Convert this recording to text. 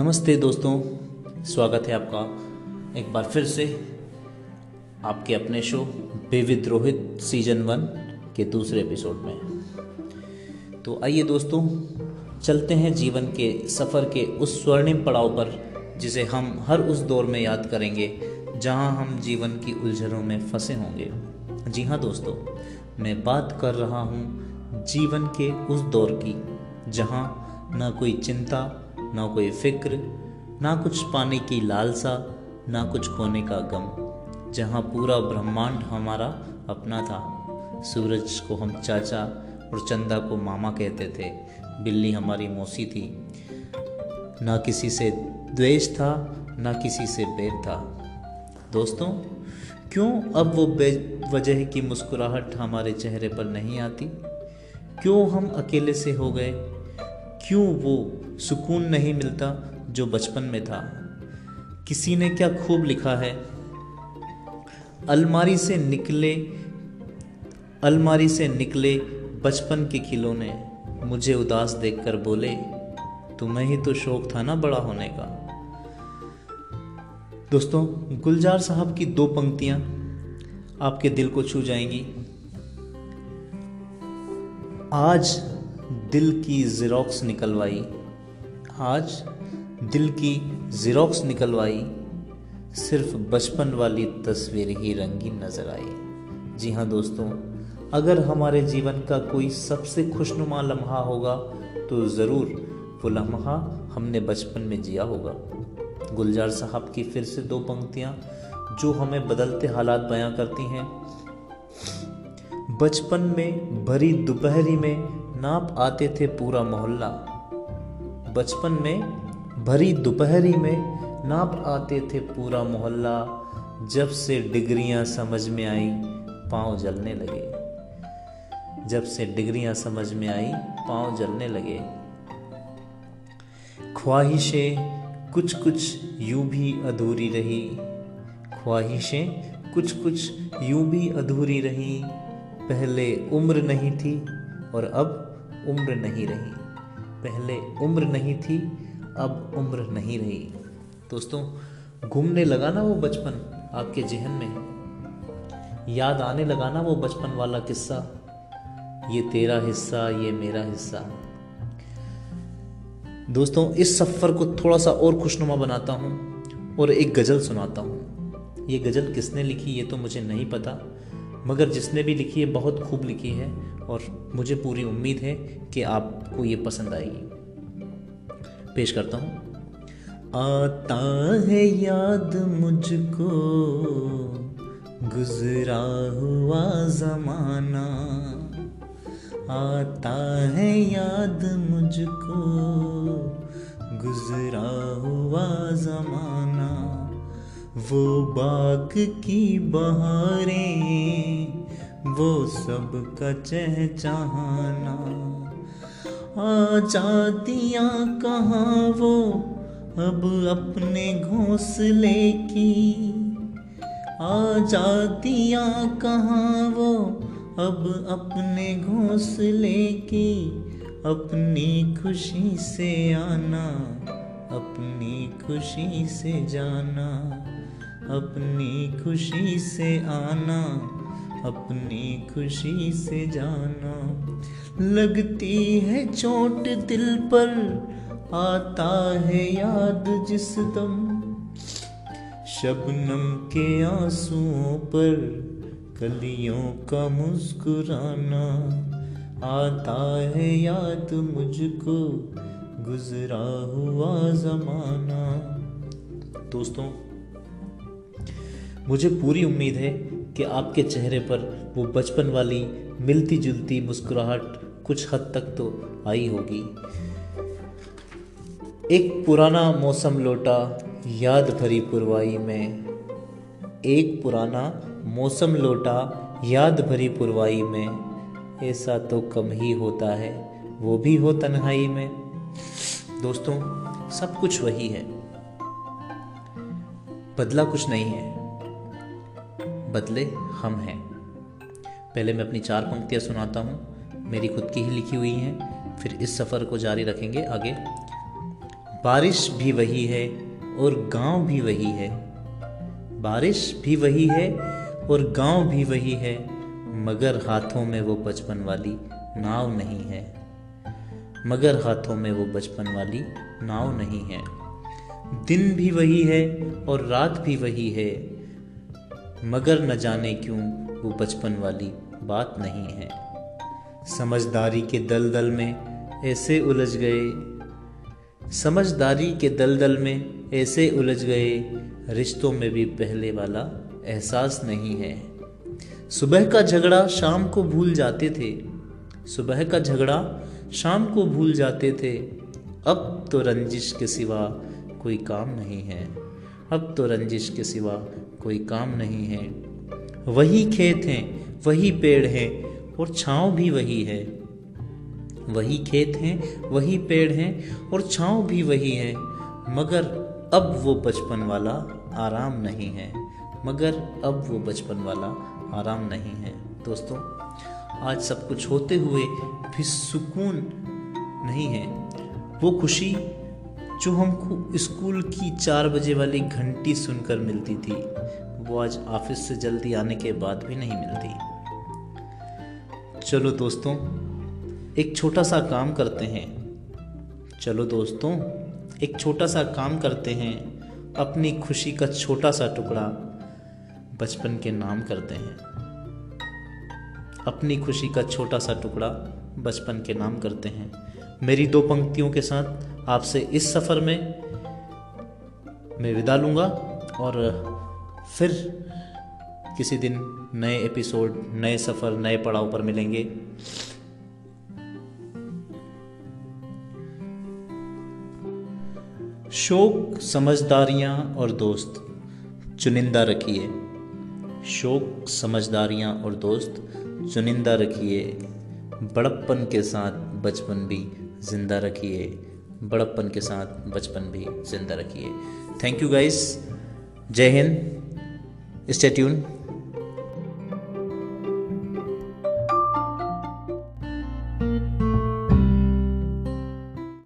नमस्ते दोस्तों, स्वागत है आपका एक बार फिर से आपके अपने शो बेविद्रोहित सीज़न वन के दूसरे एपिसोड में। तो आइए दोस्तों, चलते हैं जीवन के, सफ़र के उस स्वर्णिम पड़ाव पर, जिसे हम हर उस दौर में याद करेंगे, जहाँ हम जीवन की उलझनों में फंसे होंगे। जी हाँ दोस्तों, मैं बात कर रहा हूँ जीवन के उस दौर की, जहाँ ना कोई चिंता ना कोई फ़िक्र, ना कुछ पाने की लालसा, ना कुछ खोने का गम, जहाँ पूरा ब्रह्मांड हमारा अपना था। सूरज को हम चाचा और चंदा को मामा कहते थे। बिल्ली हमारी मौसी थी। ना किसी से द्वेष था, ना किसी से बैर था। दोस्तों, क्यों अब वो बेवजह की मुस्कुराहट हमारे चेहरे पर नहीं आती? क्यों हम अकेले से हो गए? क्यों वो सुकून नहीं मिलता जो बचपन में था? किसी ने क्या खूब लिखा है? अलमारी से निकले, अलमारी से निकले बचपन के खिलौने, मुझे उदास देखकर बोले, तुम्हें ही तो शौक था ना बड़ा होने का? दोस्तों, गुलजार साहब की दो पंक्तियाँ आपके दिल को छू जाएँगी। आज दिल की ज़ेरोक्स निकलवाई। आज दिल की ज़ेरोक्स निकलवाई। सिर्फ़ बचपन वाली तस्वीर ही रंगीन नज़र आई। जी हाँ दोस्तों, अगर हमारे जीवन का कोई सबसे खुशनुमा लम्हा होगा तो ज़रूर वो लम्हा हमने बचपन में जिया होगा। गुलजार साहब की फिर से दो पंक्तियाँ, जो हमें बदलते हालात बयां करती हैं। बचपन में भरी दोपहरी में नाप आते थे पूरा मोहल्ला। बचपन में, भरी दोपहरी में नाप आते थे पूरा मोहल्ला। जब से डिग्रियाँ समझ में आई, पाँव जलने लगे। जब से डिग्रियाँ समझ में आई, पाँव जलने लगे। ख्वाहिशें कुछ कुछ यूँ भी अधूरी रही। ख्वाहिशें कुछ कुछ यूँ भी अधूरी रही। पहले उम्र नहीं थी और अब उम्र नहीं रही। पहले उम्र नहीं थी, अब उम्र नहीं रही। दोस्तों, घूमने लगा ना वो बचपन आपके जहन में? याद आने लगा ना वो बचपन वाला किस्सा? ये तेरा हिस्सा, ये मेरा हिस्सा। दोस्तों, इस सफ़र को थोड़ा सा और खुशनुमा बनाता हूँ और एक गज़ल सुनाता हूँ। ये गज़ल किसने लिखी, ये तो मुझे नहीं पता। मगर जिसने भी लिखी है, बहुत खूब लिखी है और मुझे पूरी उम्मीद है कि आपको ये पसंद आएगी। पेश करता हूँ। आता है याद मुझको, गुजरा हुआ जमाना। आता है याद मुझको, गुजरा हुआ जमाना। वो बाग की बहारें, वो सब का चहचाना आ जातिया कहाँ वो, अब अपने घोंसले की। आ जातिया कहाँ वो, अब अपने घोंसले की। अपनी खुशी से आना, अपनी खुशी से जाना। अपनी खुशी से आना, अपनी खुशी से जाना। लगती है चोट दिल पर, आता है याद जिस दम। शबनम के आंसुओं पर, कलियों का मुस्कुराना। आता है याद मुझको, गुजरा हुआ जमाना। दोस्तों मुझे पूरी उम्मीद है कि आपके चेहरे पर वो बचपन वाली मिलती जुलती मुस्कुराहट कुछ हद तक तो आई होगी। एक पुराना मौसम लौटा, याद भरी पुरवाई में। एक पुराना मौसम लौटा, याद भरी पुरवाई में। ऐसा तो कम ही होता है, वो भी हो तन्हाई में। दोस्तों, सब कुछ वही है। बदला कुछ नहीं है। बदले हम हैं। पहले मैं अपनी चार पंक्तियाँ सुनाता हूँ। मेरी खुद की ही लिखी हुई हैं। फिर इस सफ़र को जारी रखेंगे आगे। बारिश भी वही है और गाँव भी वही है। बारिश भी वही है और गाँव भी वही है, मगर हाथों में वो बचपन वाली नाव नहीं है। मगर हाथों में वो बचपन वाली नाव नहीं है। दिन भी वही है और रात भी वही है। मगर न जाने क्यों वो बचपन वाली बात नहीं है। समझदारी के दलदल में ऐसे उलझ गए। समझदारी के दलदल में ऐसे उलझ गए। रिश्तों में भी पहले वाला एहसास नहीं है। सुबह का झगड़ा शाम को भूल जाते थे। सुबह का झगड़ा शाम को भूल जाते थे। अब तो रंजिश के सिवा कोई काम नहीं है। अब तो रंजिश के सिवा कोई काम नहीं है। वही खेत हैं, वही पेड़ हैं, और छाँव भी वही है। वही खेत हैं, वही पेड़ हैं, और छाँव भी वही है, मगर अब वो बचपन वाला आराम नहीं है। मगर अब वो बचपन वाला आराम नहीं है। दोस्तों, आज सब कुछ होते हुए भी सुकून नहीं है। वो खुशी जो हमको स्कूल की चार बजे वाली घंटी सुनकर मिलती थी। वो आज ऑफ़िस से जल्दी आने के बाद भी नहीं मिलती। चलो दोस्तों, एक छोटा सा काम करते हैं। चलो दोस्तों, एक छोटा सा काम करते हैं। अपनी खुशी का छोटा सा टुकड़ा बचपन के नाम करते हैं। अपनी खुशी का छोटा सा टुकड़ा बचपन के नाम करते हैं। मेरी दो पंक्तियों के साथ आपसे इस सफ़र में मैं विदा लूँगा और फिर किसी दिन नए एपिसोड, नए सफ़र, नए पड़ाव पर मिलेंगे। शोक, समझदारियाँ और दोस्त, चुनिंदा रखिए। शोक, समझदारियाँ और दोस्त, चुनिंदा रखिए। बड़प्पन के साथ बचपन भी ज़िंदा रखिए, बड़प्पन के साथ बचपन भी ज़िंदा रखिए। थैंक यू गाइस जय हिंद. Stay tune